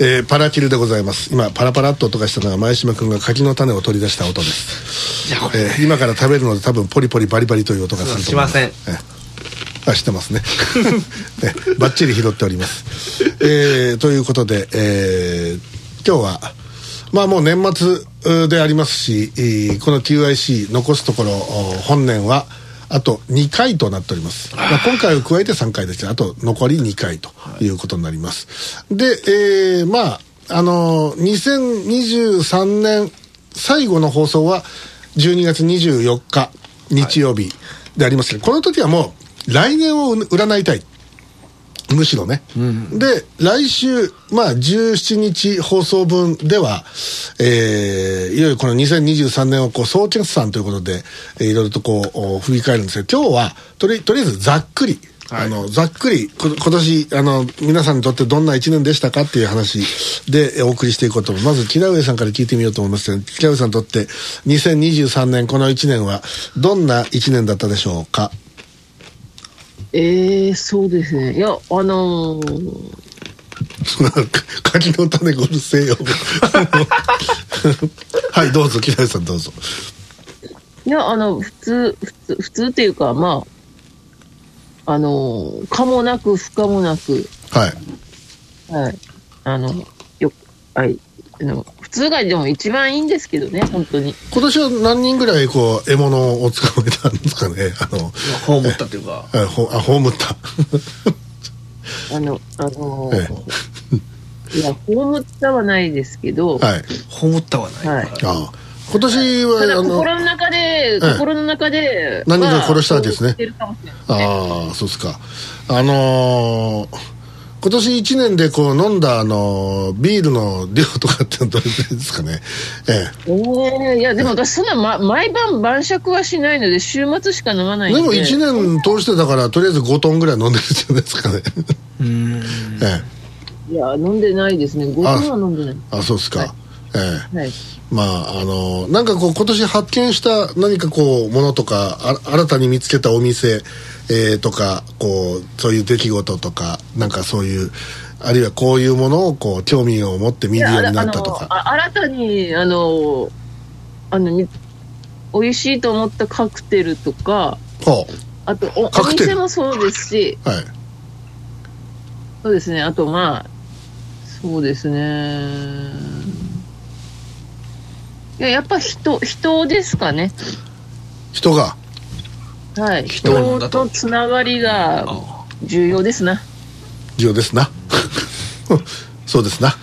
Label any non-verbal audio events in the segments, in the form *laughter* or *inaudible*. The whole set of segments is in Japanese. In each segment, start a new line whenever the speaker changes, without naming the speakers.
えー、パラキルでございます。今パラパラっと音がしたのは前島君が柿の種を取り出した音です、えー、今から食べるので多分ポリポリバリバリという音がすると思います。
しません。
えー。あ知ってますね。ね *laughs* バッチリ拾っております、えー、ということで、えー、今日はまあもう年末うでありますし、えーこの QIC 残すところお本年はあと2回となっております、まあ、今回を加えて3回ですねあと残り2回ということになります、で、えーまああのー2023年最後の放送は12月24日日曜日でありますけど、この時はもう来年を占いたいむしろね、で来週まあ17日放送分では、えーいよいよこの2023年をこう総決算ということで、えーいろいろとこうお振り返るんですけど今日はとりとりあえずざっくりあのざっくりこ今年あの皆さんにとってどんな1年でしたかっていう話でえお送りしていこうと思いますまず木田上さんから聞いてみようと思いますけど木田上さんにとって2023年この1年はどんな1年だったでしょうか？
ええそうですね。いや、あのー *laughs*
柿の種うるせえよはいどうぞ木田上さんどうぞ
いや、あの、普通、普通、普通っていうか、まあ、あのー可もなく不可もなく、
はい
はい。あの、よ、はい。あの普通がでも一番いいんですけどね、本当に。
今年は何人ぐらいこう獲物をつかめたんですかね？あの
ホームったっていうか。
あほあ葬った。*laughs*
あの、あの
え
ーいや、葬ったはないですけど、
はい。
ホームったはない、
はい。
あ今年は
ただ
あの
心の中で、心の中で、
何人か殺したわけですね。
あ
あそうですか。あのー今年1年でこう飲んだあのービールの量とかってどれくらいですかね。え
え。え。いや、でも私、そんな、ま、毎晩晩酌はしないので、週末しか飲まないんで。
えでも1年通してだからとりあえず5トンぐらい飲んでるじゃないですかね。
うん。*laughs*
ええ。
いや、飲んでないですね。5分は飲んでない。
あそうですか、
はい。
ええ。
はい。
まああのなんかこう今年発見した何かこうものとかあ新たに見つけたお店、えーとかこうそういう出来事とかなんかそういうあるいはこういうものをこう興味を持って見るようになったとか。
新たに、あの、あの、み美味しいと思ったカクテルとか、
ほ
あとお、お店もそうですし、
うはい。
そうですね、あとまあ、そうですね。いや、やっぱ人、人ですかね。
人が
はい。
人と
とつながりが
あ
重要ですな。
重要ですな *laughs* そうですな、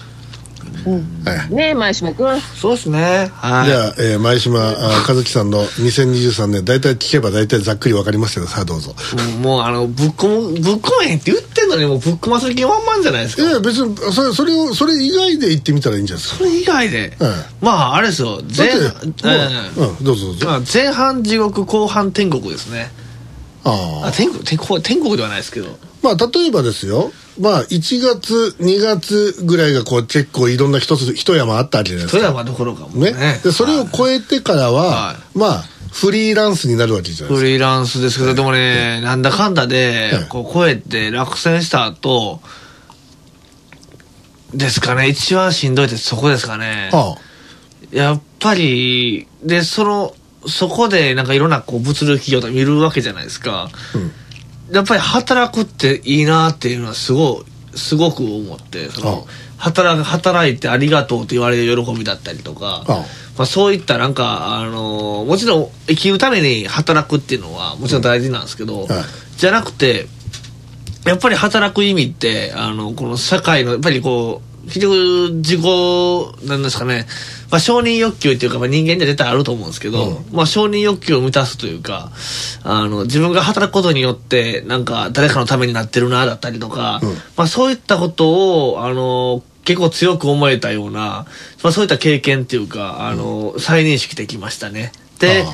ねえ、前島君。
そうですね。はい。
じゃあ、えー前島あ和樹さんの2023年大体聞けば大体ざっくりわかりますけどさあどうぞ。
もうあのぶっこもぶっこめへんって言ってんのにもうぶっこまする気満々じゃないですか。
いや別にそれそれをそれ以外で言ってみたらいいんじゃないですか。
それ以外で、
ええ。
まああれですよ。
だ
前
ってもう、
ええ
うんどうぞどうぞ。
まあ前半地獄後半天国ですね。
ああ
あ天国天国天国ではないですけど
まあ例えばですよ。まあ1月2月ぐらいがこう結構いろんな一つ一山あったわけじゃないですか。
富山どころかも
ね。
ね。
でそれを超えてからは、
は
まあフリーランスになるわけじゃないですか。
フリーランスですけど、でもね、なんだかんだで
ええ、
こう、超えて落選した後、ですかね、一番しんどいってそこですかね。
あ。
やっぱり、で、その、そこでなんかいろんなこう物流企業とか見るわけじゃないですか。
うん
やっぱり働くっていいなっていうのはすごい、すごく思って、その働く、働いてありがとうって言われる喜びだったりとか、
あ
まあ、そういったなんか、あのもちろん生きるために働くっていうのはもちろん大事なんですけど、
はい。
じゃなくてやっぱり働く意味ってあのこの社会のやっぱりこう結局自己なんですかね、まあ、承認欲求っていうか、まあ、人間には絶対あると思うんですけど、
うん。
まあ、承認欲求を満たすというかあの自分が働くことによってなんか誰かのためになってるなだったりとか、
うん。
まあ、そういったことをあの結構強く思えたような、まあ、そういった経験っていうかあの、再認識できましたね。で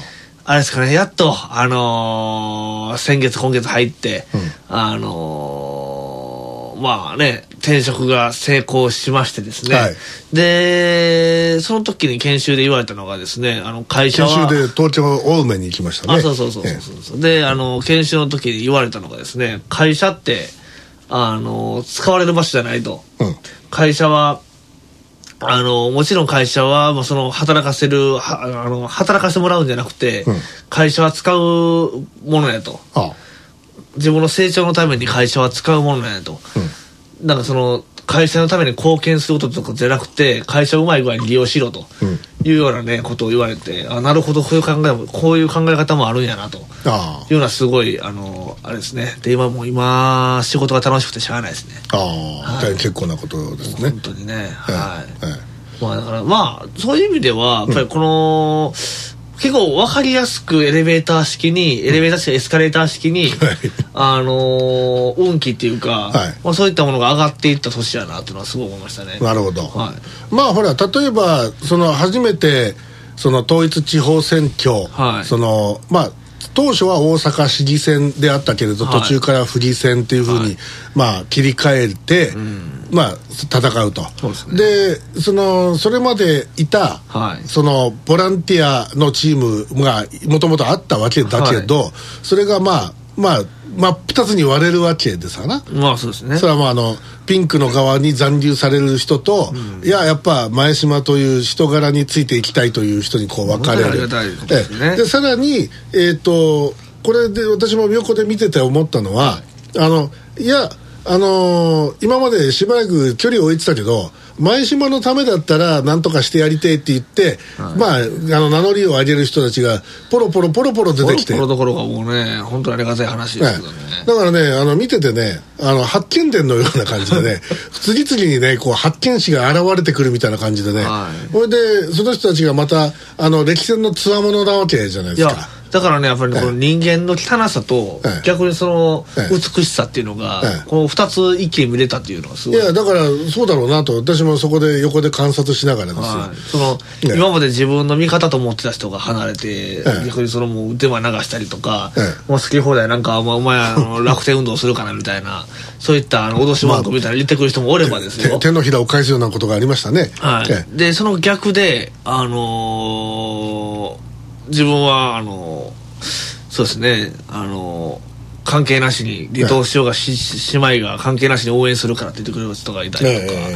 あ
れですかね、やっと、あのー先月、今月入って、
うん。
あのーまあね、転職が成功しましてですね。
はい。
で、その時に研修で言われたのがですね、あの、会社は。
研修で東京青梅に行きましたね。
あ、そうそうそうそうそう、で、あの、研修の時に言われたのがですね、会社って、あの使われる場所じゃないと。
うん。
会社はあのもちろん会社はまあその働かせるはあの働かせてもらうんじゃなくて、
うん。
会社は使うものやと。
あ。
自分の成長のために会社は使うものなんやと、なんかその会社のために貢献することとかじゃなくて会社をうまい具合に利用しろというようなねことを言われてあなるほどこういう考えもこういう考え方もあるんやなと
あ
いうのはすごいあのあれですね。で今もう今仕事が楽しくてしゃあないですね。
ああ。大変結構なことですね。
本当にね。はい、
ええ。
まあだからまあそういう意味ではやっぱりこの、結構分かりやすくエレベーター式にエレベーター式エスカレーター式に、*laughs*
はい。
あのー運気っていうか、
はい。
まあ、そういったものが上がっていった年やなっていうのはすごい思いましたね。
なるほど、
はい。
まあほら例えばその初めてその統一地方選挙、
はい。
そのまあ当初は大阪市議選であったけれど、
はい。
途中から府議選っていうふうに、
はい。
まあ切り替えて、まあ戦うと。
ですね。
でそのそれまでいた、
はい。
そのボランティアのチームがもともとあったわけだけど、それがまあまあ真っ二つに割れるわけですわな。
まあそうですね。
それはまああのピンクの側に残留される人と、いややっぱ前島という人柄についていきたいという人にこう分かれる。
ね。
ええ。でさらにえっ、とこれで私も横で見てて思ったのはあのいやあのー今までしばらく距離を置いてたけど前島のためだったら何とかしてやりてえって言って、まああの名乗りを上げる人たちがポロポロポロポロ出てきて。
ポロどころかもうね本当にありがたい話ですけどね、
だからねあの見ててねあの発見伝のような感じでね *laughs* 次々にねこう発見士が現れてくるみたいな感じでね、
はい。
それでその人たちがまたあの歴戦のつわものなわけじゃないですか
だからねやっぱりねこの人間の汚さと
ええ。
逆にその
ええ。
美しさっていうのが
ええ。
この2つ一気に見れたっていうのがすごい。
いやだからそうだろうなと私もそこで横で観察しながらですよ、
はい、その、
ええ。
今まで自分の味方と思ってた人が離れて、
ええ。
逆にそのもうデマ流したりとか、
ええ。
もう好き放題なんか、まあ、お前あの楽天運動するかなみたいなそういったあの脅し文句みたいな言ってくる人もおればですよ、
手手のひらを返すようなことがありましたね、
はい。
え。
でその逆であのー自分はあのーそうですね。あのー関係なしに離党しようがしし姉妹が関係なしに応援するからって言ってくれる人がいたりとか、
え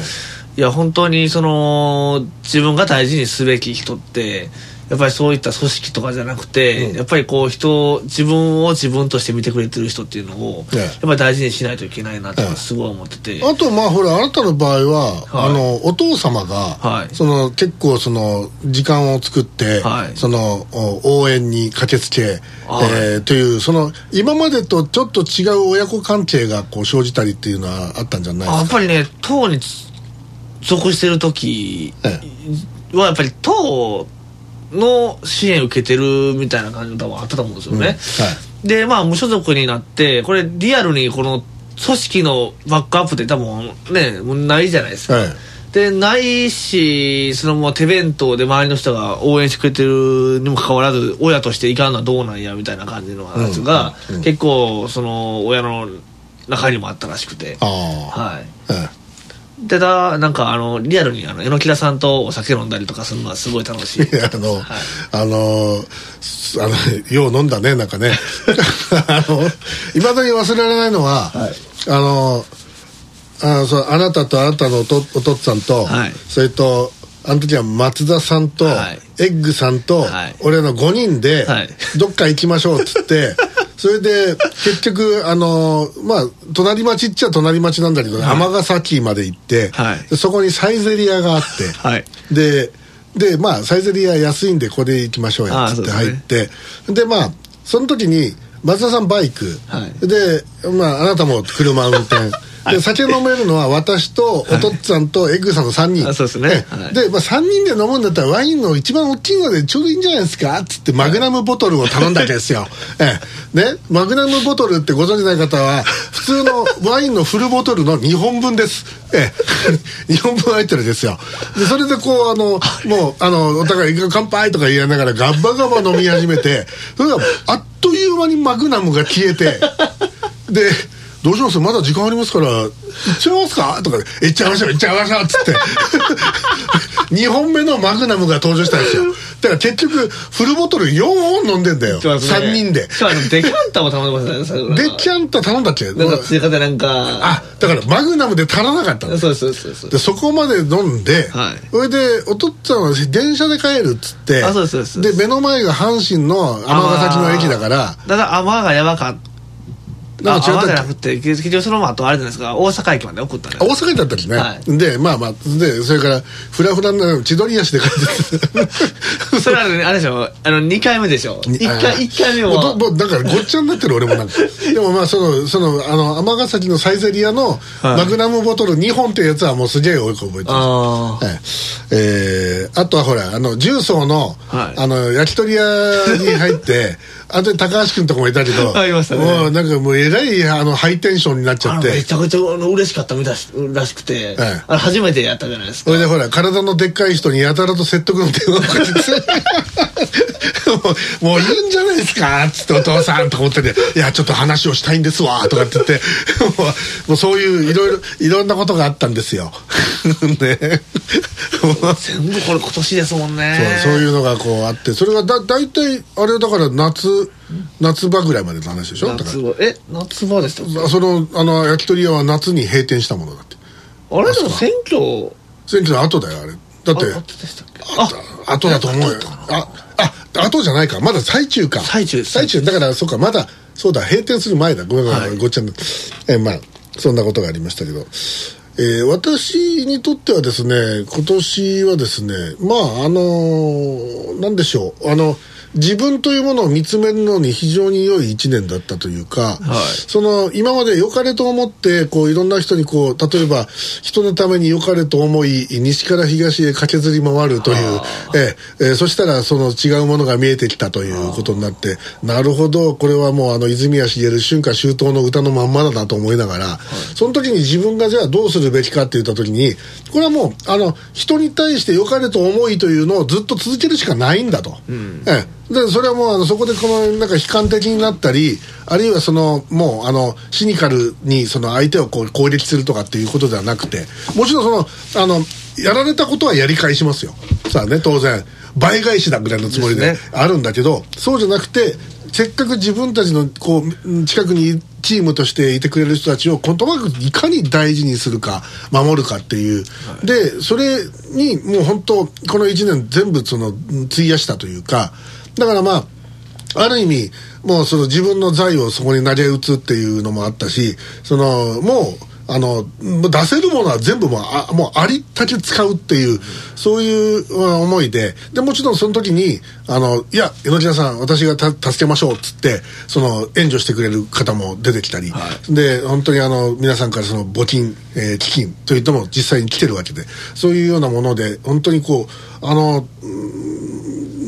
え。
いや本当にその自分が大事にすべき人ってやっぱりそういった組織とかじゃなくて、やっぱりこう人自分を自分として見てくれてる人っていうのを、
ええ
やっぱり大事にしないといけないなってすごい思ってて、
あとまあほらあなたの場合は、
はい。
あのお父様が、
はい。
その結構その時間を作って、
はい。
そのお応援に駆けつけ、
はい。
えーというその今までとちょっと違う親子関係がこう生じたりっていうのはあったんじゃないですか？
あやっぱりね党に属してる時
え。
はやっぱり党の支援受けてるみたいな感じの多分あったと思うんですよね、
うん。はい。
でまあ無所属になってこれリアルにこの組織のバックアップって多分ねもうないじゃないですか、
はい。
でないしそのもう手弁当で周りの人が応援してくれてるにもかかわらず親としていかんのはどうなんやみたいな感じのやつが、
うん。うん。
結構その親の中にもあったらしくて。
あ
はいでだなんかあのリアルにあの榎木田さんとお酒飲んだりとかするのはすごい楽しい。
えいやあの、
はい。
あのすあのよう飲んだねなんかね。*laughs* あのいまだに忘れられないのは、あのあそうあなたとあなたのおとお父っつぁんと、
はい。
それとあの時は松田さんと、
はい。
エッグさんと、
はい。
俺の5人で、
はい。
どっか行きましょうっつって *laughs* それで結局あのまあ隣町っちゃ隣町なんだけど尼、崎まで行って、
はい。
でそこにサイゼリアがあって、
はい。
ででまあサイゼリア安いんでここで行きましょうよっつって入って。で,、まあその時に松田さんバイク、
はい。
で、まあ、あなたも車運転で酒飲めるのは私とおとっつぁんとエッグさんの3人、
あそうですね。
で、まあ、3人で飲むんだったらワインの一番大きいのでちょうどいいんじゃないですかっつってマグナムボトルを頼んだわけですよ、*laughs* ええ。ね、マグナムボトルってご存知ない方は普通のワインのフルボトルの2本分です。ええ、*laughs* 2本分入ってるんですよ。でそれでこうあのもうあのお互い乾杯とか言いながらガッバガバ飲み始めてそれがあっという間にマグナムが消えてでどうします？まだ時間ありますから。行っちゃいますか？とか行っちゃいましょう行っちゃいましょうっつって。*laughs* 2本目のマグナムが登場したんですよ。だから結局フルボトル4本飲んでんだよ、3人で。
デキャンタも頼んでましたね
デキャンタ頼んだっけ？
なんか追加でなんか。
あだからマグナムで足らなかったの
そうそうそうそう。
でそこまで飲んで、
はい。
それでお父っつぁんは電車で帰るっつって
あそうですそうで
目の前が阪神の尼崎の駅だから
ただ甘がやばかったあ甘じゃなくて結局その後あれじゃないですか。大阪駅まで送った
大阪だったですね、
は
でまあまあでそれからフラフラな千鳥足で帰って
それはねあれでしょ。あの2回目でしょ。1
あ
回一回目
もうど
も
もうだからごっちゃになってる俺もなんか。*laughs* でもまあそのそのあの尼崎のサイゼリアの
はい。
マグナムボトル2本っていうやつはもうすげえ多く覚えてます。
ああ
はい。えーあとはほらあの重曹の,、
はい。
あの焼き鳥屋に入って *laughs* あとで高橋君とかもいたけど
あいましたね。
もうなんかもうえらいあのハイテンションになっちゃって。
ちゃくちゃあの嬉しかったみたいしらしくて、
はい。
あれ初めてやったじゃないですか。
それでほら体のでっかい人にやたらと説得の電話をかけて *laughs* *laughs* もういいんじゃないですかっつってお父さんとか思ってて「いやちょっと話をしたいんですわ」とかって言って。*laughs* もうそういういろいろいろんなことがあったんですよ。*laughs* ね。
全部これ今年ですもんね。
そうそういうのがこうあって。それがだ大体あれだから夏夏場ぐらいまでの話でしょ？
夏場。え夏場でした
そのあの焼き鳥屋は夏に閉店したものだって。
あれでも選挙。
選挙の後だよあれ。だって。
あ後
だと思うよ。ああ後じゃないか。まだ最中か。
最中です。
最中。だからそうかまだそうだ閉店する前だ。ごめんごめん、
はい。
ごっちゃになってえまあそんなことがありましたけど。えー私にとってはですね今年はですねまああのーなんでしょう。あの自分というものを見つめるのに非常に良い一年だったというか、その今まで良かれと思ってこういろんな人にこう例えば人のために良かれと思い西から東へ駆けずり回るという、えええーそしたらその違うものが見えてきたということになってなるほどこれはもうあの泉谷しげる春夏秋冬の歌のまんまだなと思いながら、その時に自分がじゃあどうするべきかって言った時にこれはもうあの人に対して良かれと思いというのをずっと続けるしかないんだと。ええでそれはもうあのそこでこのなんか悲観的になったりあるいはそのもうあのシニカルにその相手をこう攻撃するとかっていうことではなくてもちろんそのあのやられたことはやり返しますよ。さあね当然倍返しだぐらいのつもりであるんだけどそうじゃなくてせっかく自分たちのこう近くにチームとしていてくれる人たちをことなくいかに大事にするか守るかっていう、でそれにもう本当この1年全部その費やしたというかだからまあある意味もうその自分の財をそこに投げ打つっていうのもあったしそのもうあの出せるものは全部もうあもうありったけ使うっていうそういうまあ思いででもちろんその時にあのいや榎谷さん私がた助けましょうっつってその援助してくれる方も出てきたり、で本当にあの皆さんからその募金、えー基金といっても実際に来てるわけでそういうようなもので本当にこうあの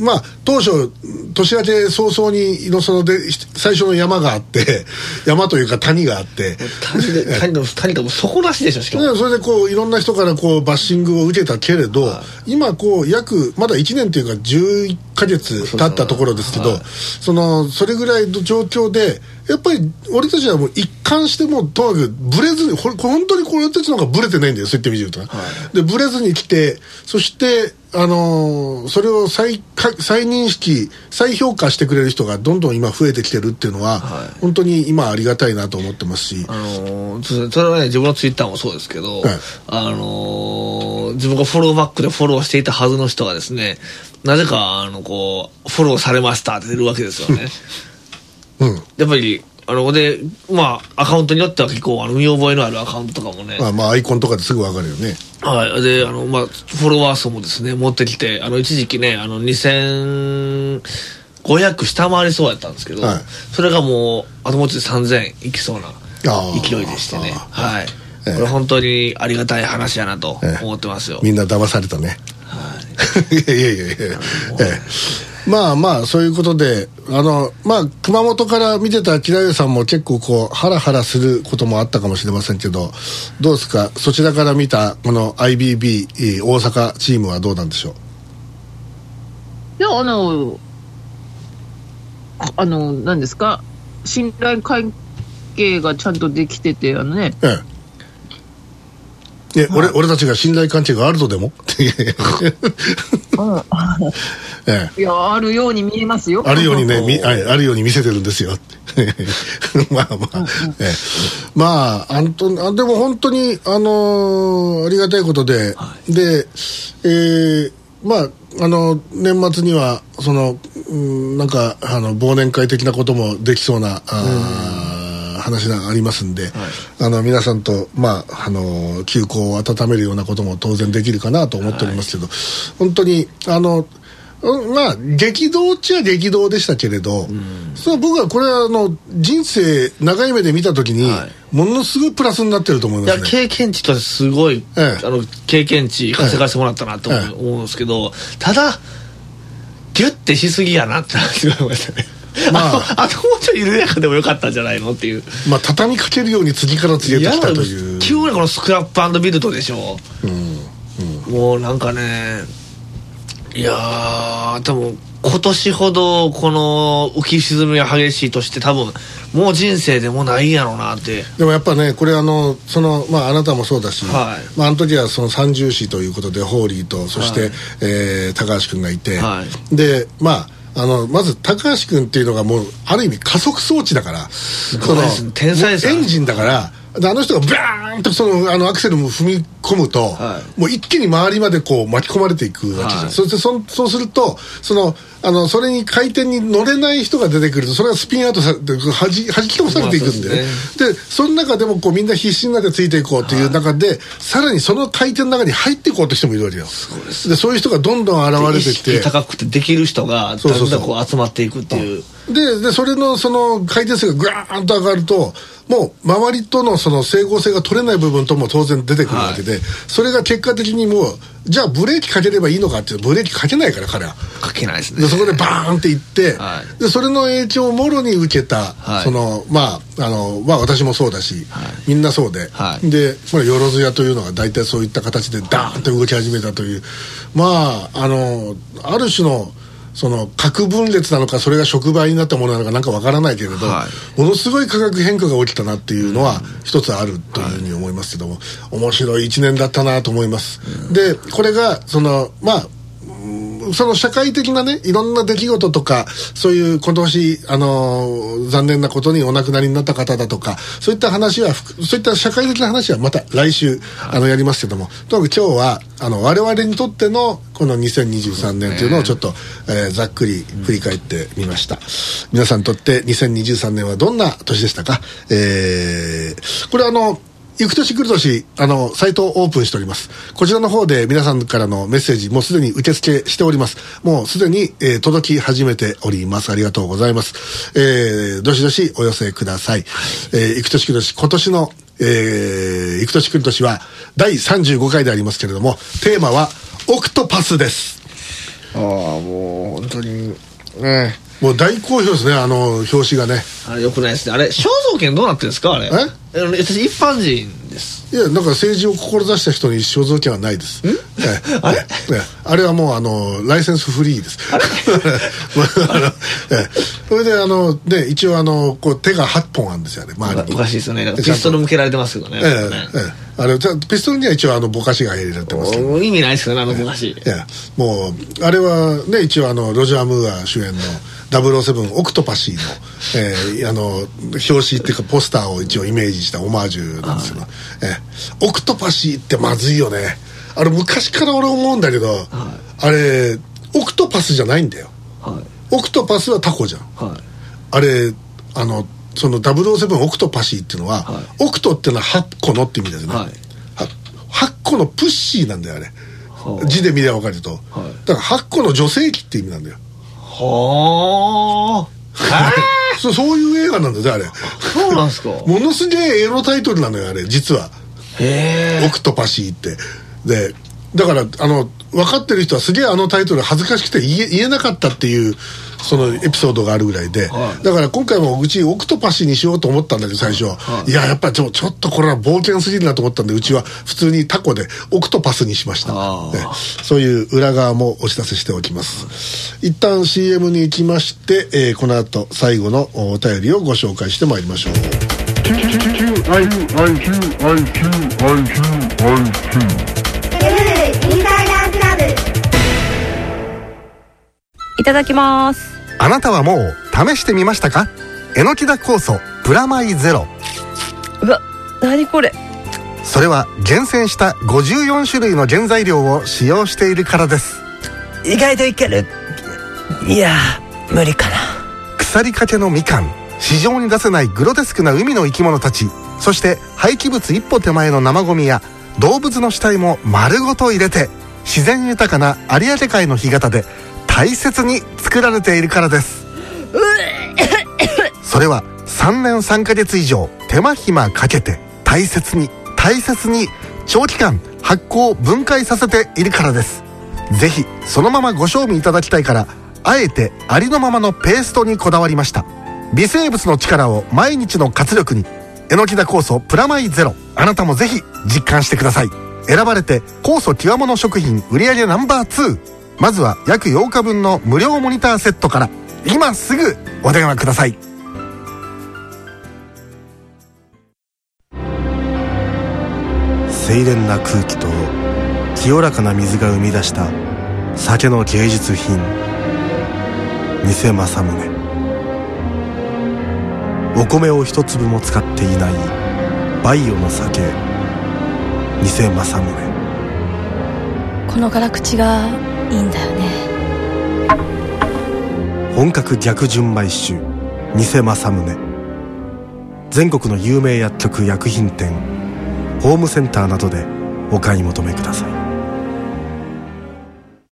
まあ当初年明け早々にのそので最初の山があって *laughs* 山というか谷があって。
谷で谷の *laughs* 谷とも底なしでしょしかも。
でそれでこういろんな人からこうバッシングを受けたけれど、今こう約まだ1年というか11ヶ月経ったところですけどそのそれぐらいの状況でやっぱり俺たちはもう一貫してもうとにかくブレずにほれ本当にこれたちの方がブレてないんだよそういった意味で言うとね、でブレずに来てそしてあのーそれを再か再認識再評価してくれる人がどんどん今増えてきてるっていうのは、
はい。
本当に今ありがたいなと思ってますし、
あのーそそれはね自分のツイッターもそうですけど、
はい。
あのー自分がフォローバックでフォローしていたはずの人がですねなぜかあのこうフォローされましたって出るわけですよね。*laughs*
うん。
やっぱりあのでまあアカウントによっては結構あの見覚えのあるアカウントとかもね、
まあまあアイコンとかですぐ分かるよね
はい。で、あの、まあ、フォロワー数もですね、持ってきて、あの、一時期ね、あの、2500下回りそうやったんですけど、
はい
それがもう、後持ちで3000いきそうな勢いでしてね。
あ
はい。
ええ
これ本当にありがたい話やなと思ってますよ。
みんな騙されたね。
はい。*laughs*
いやいやいやいや、ええまあまあそういうことであのまあ熊本から見てた木田さんも結構こうハラハラすることもあったかもしれませんけどどうですか？そちらから見たこの IBB えー大阪チームはどうなんでしょう？
いや、あの、あの、何ですか、信頼関係がちゃんとできてて、あのね、
ええ俺俺たちが信頼関係があるとでも？*laughs* ええ。
いや、あるように見えますよ。
あるようにね、*laughs* みはいあるように見せてるんですよ。*laughs* まあまあ、ええ。まあ、あんとあでも本当に、あのーありがたいことで、で、えーまあ、あの、年末には、その、うんなんか、あの、忘年会的なこともできそうな、あー話がありますんで、あの、皆さんと、まあ、あの、休校を温めるようなことも当然できるかなと思っておりますけど、本当に、あの、うんまあ激動っちゃ激動でしたけれど、その僕はこれはあの人生長い目で見た時に、
は
ものすごいプラスになってると思いますね。
経験値としてすごい、
ええ。
あの経験値稼がせてもらったなと思う,、
ええ。
思うんですけどただギュッてしすぎやなって話がありましたね
まあ。
あとあともうちょい緩やかでもよかったんじゃないのっていう。
まあ畳みかけるように次から次へと
や
来たという。
急にこのスクラップビルドでしょ、もうなんかねいやー多分今年ほどこの浮き沈みが激しいとして多分もう人生でもないんやろうなって。
でもやっぱねこれあのそのまああなたもそうだし、
はい。
まああの時はその三重視ということでホーリーとそして、
はい。
えー高橋君がいて、
は
でまああのまず高橋君っていうのがもうある意味加速装置だからす
ごいですね。天才
エンジンだからであの人がバーンとそのあのアクセルも踏み込むと、
は
もう一気に周りまでこう巻き込まれていくわけじゃん、
はい。
そしてそそうするとそのあのそれに回転に乗れない人が出てくるとそれがスピンアウトされてはじはじき飛ばされていくんで,、
まあ
ね
そう
でその中でもこうみんな必死になってついていこうという中で、さらにその回転の中に入っていこうとしてもいるわけよ。でそういう人がどんどん現れて
意識
きて
高くてできる人がだん
そうそうそう。
だんこう集まっていくっていう。
ででそれのその回転数がぐわーンと上がるともう周りとのその整合性が取れない部分とも当然出てくるわけで、それが結果的にもうじゃあブレーキかければいいのかってブレーキかけないから彼は。
書けないですね。
でそこでバーンっていって、
はい。
でそれの影響をもろに受けた、
はい。
そのまああのまあ私もそうだし、みんなそうで、
はい。
で、まあ、よろずやというのが大体そういった形でダーンと動き始めたという。まああのある種のその核分裂なのかそれが触媒になったものなのかなんかわからないけれど、
は
ものすごい化学変化が起きたなっていうのは一つあるというふうに思いますけども、面白い一年だったなと思います、でこれがそのまあその社会的なね、いろんな出来事とか、そういう今年、あのー残念なことにお亡くなりになった方だとか、そういった話は、ふそういった社会的な話はまた来週、あの、やりますけども、とにかく今日は、あの、我々にとっての、この2023年というのをちょっと、えーざっくり振り返ってみました。皆さんにとって2023年はどんな年でしたか？えーこれあの、行く年来る年、あの、サイトをオープンしております。こちらの方で皆さんからのメッセージ、もうすでに受付しております。もうすでに、えー届き始めております。ありがとうございます。えーどしどしお寄せください。えー行く年来る年、今年の、えー行く年来る年は、第35回でありますけれども、テーマは、オクトパスです。
ああもう本当にね
もう大好評ですね、あの、表紙がね。
あれよくないですね。あれ肖像権どうなってるんですか？あれ。
え
私一般人です
いや、なんか政治を志した人に肖像権はないです。ええ。
あれ？
ええ。あれはもう、あの、ライセンスフリーです。*laughs* それで、あの、で、一応、あの、こう、手が8本あるんですよね、周りに。
おかしいですよね。ピストル向けられてますけどね。
あれ、ピストルには一応、あの、ぼかしが入れられてます
意味ないですよねあのぼかし
いや、もう、あれはね、一応あの、ロジャー・ムーア主演の007オクトパシーの、えーあの、表紙っていうかポスターを一応イメージしたオマージュなんですけど、えーオクトパシーってまずいよね。あれ昔から俺思うんだけど、あれ、 octopus じゃないんだよ。
はい
octopus はタコじゃん。
はい
あれ、あの、その007オクトパシーっていうのは、
はい
octo っていうのは8個のって意味ですね。
はい
は8個の pussy なんだよ、あれ。
はあ
字で見れば分かると。
はい
だから8個の女性器って意味なんだよ。
はあ *laughs*
そうそういう映画なんだよね、あれ。
そうなんですか *laughs*
ものすげえエロタイトルなのよ、あれ、実は。オクトパシーって。で、だから、あの、分かってる人はすげえあのタイトル恥ずかしくて言え言えなかったっていう、そのエピソードがあるぐらいで、
はい。
だから今回もうちオクトパシーにしようと思ったんだけど最初、い、ややっぱちょちょっとこれは冒険すぎるなと思ったんでうちは普通にタコでオクトパスにしました、ね。そういう裏側もお知らせしておきます。一旦 CM に行きまして、えーこの後最後のお便りをご紹介してまいりましょう
Two いただきます。
あなたはもう試してみましたか？えのきだ酵素プラマイゼロ。
うわ何これ？
それは厳選した54種類の原材料を使用しているからです。
意外といける。いや無理かな。
腐りかけのみかん市場に出せないグロテスクな海の生き物たち。そして廃棄物一歩手前の生ゴミや動物の死体も丸ごと入れて自然豊かな有明海の干潟で大切に作られているからです。それは3年3ヶ月以上手間暇かけて大切に大切に長期間発酵分解させているからです。ぜひそのままご賞味いただきたいからあえてありのままのペーストにこだわりました微生物の力を毎日の活力に。えのきだ酵素プラマイゼロ。あなたもぜひ実感してください。選ばれて酵素極物食品売上ナンバー2まずは約8日分の無料モニターセットから。今すぐお電話ください。
清廉な空気と清らかな水が生み出した酒の芸術品偽政宗。お米を一粒も使っていないバイオの酒偽政宗。
この辛口がいいんだよね。
本格逆純米酒偽政宗。全国の有名薬局薬品店ホームセンターなどでお買い求めください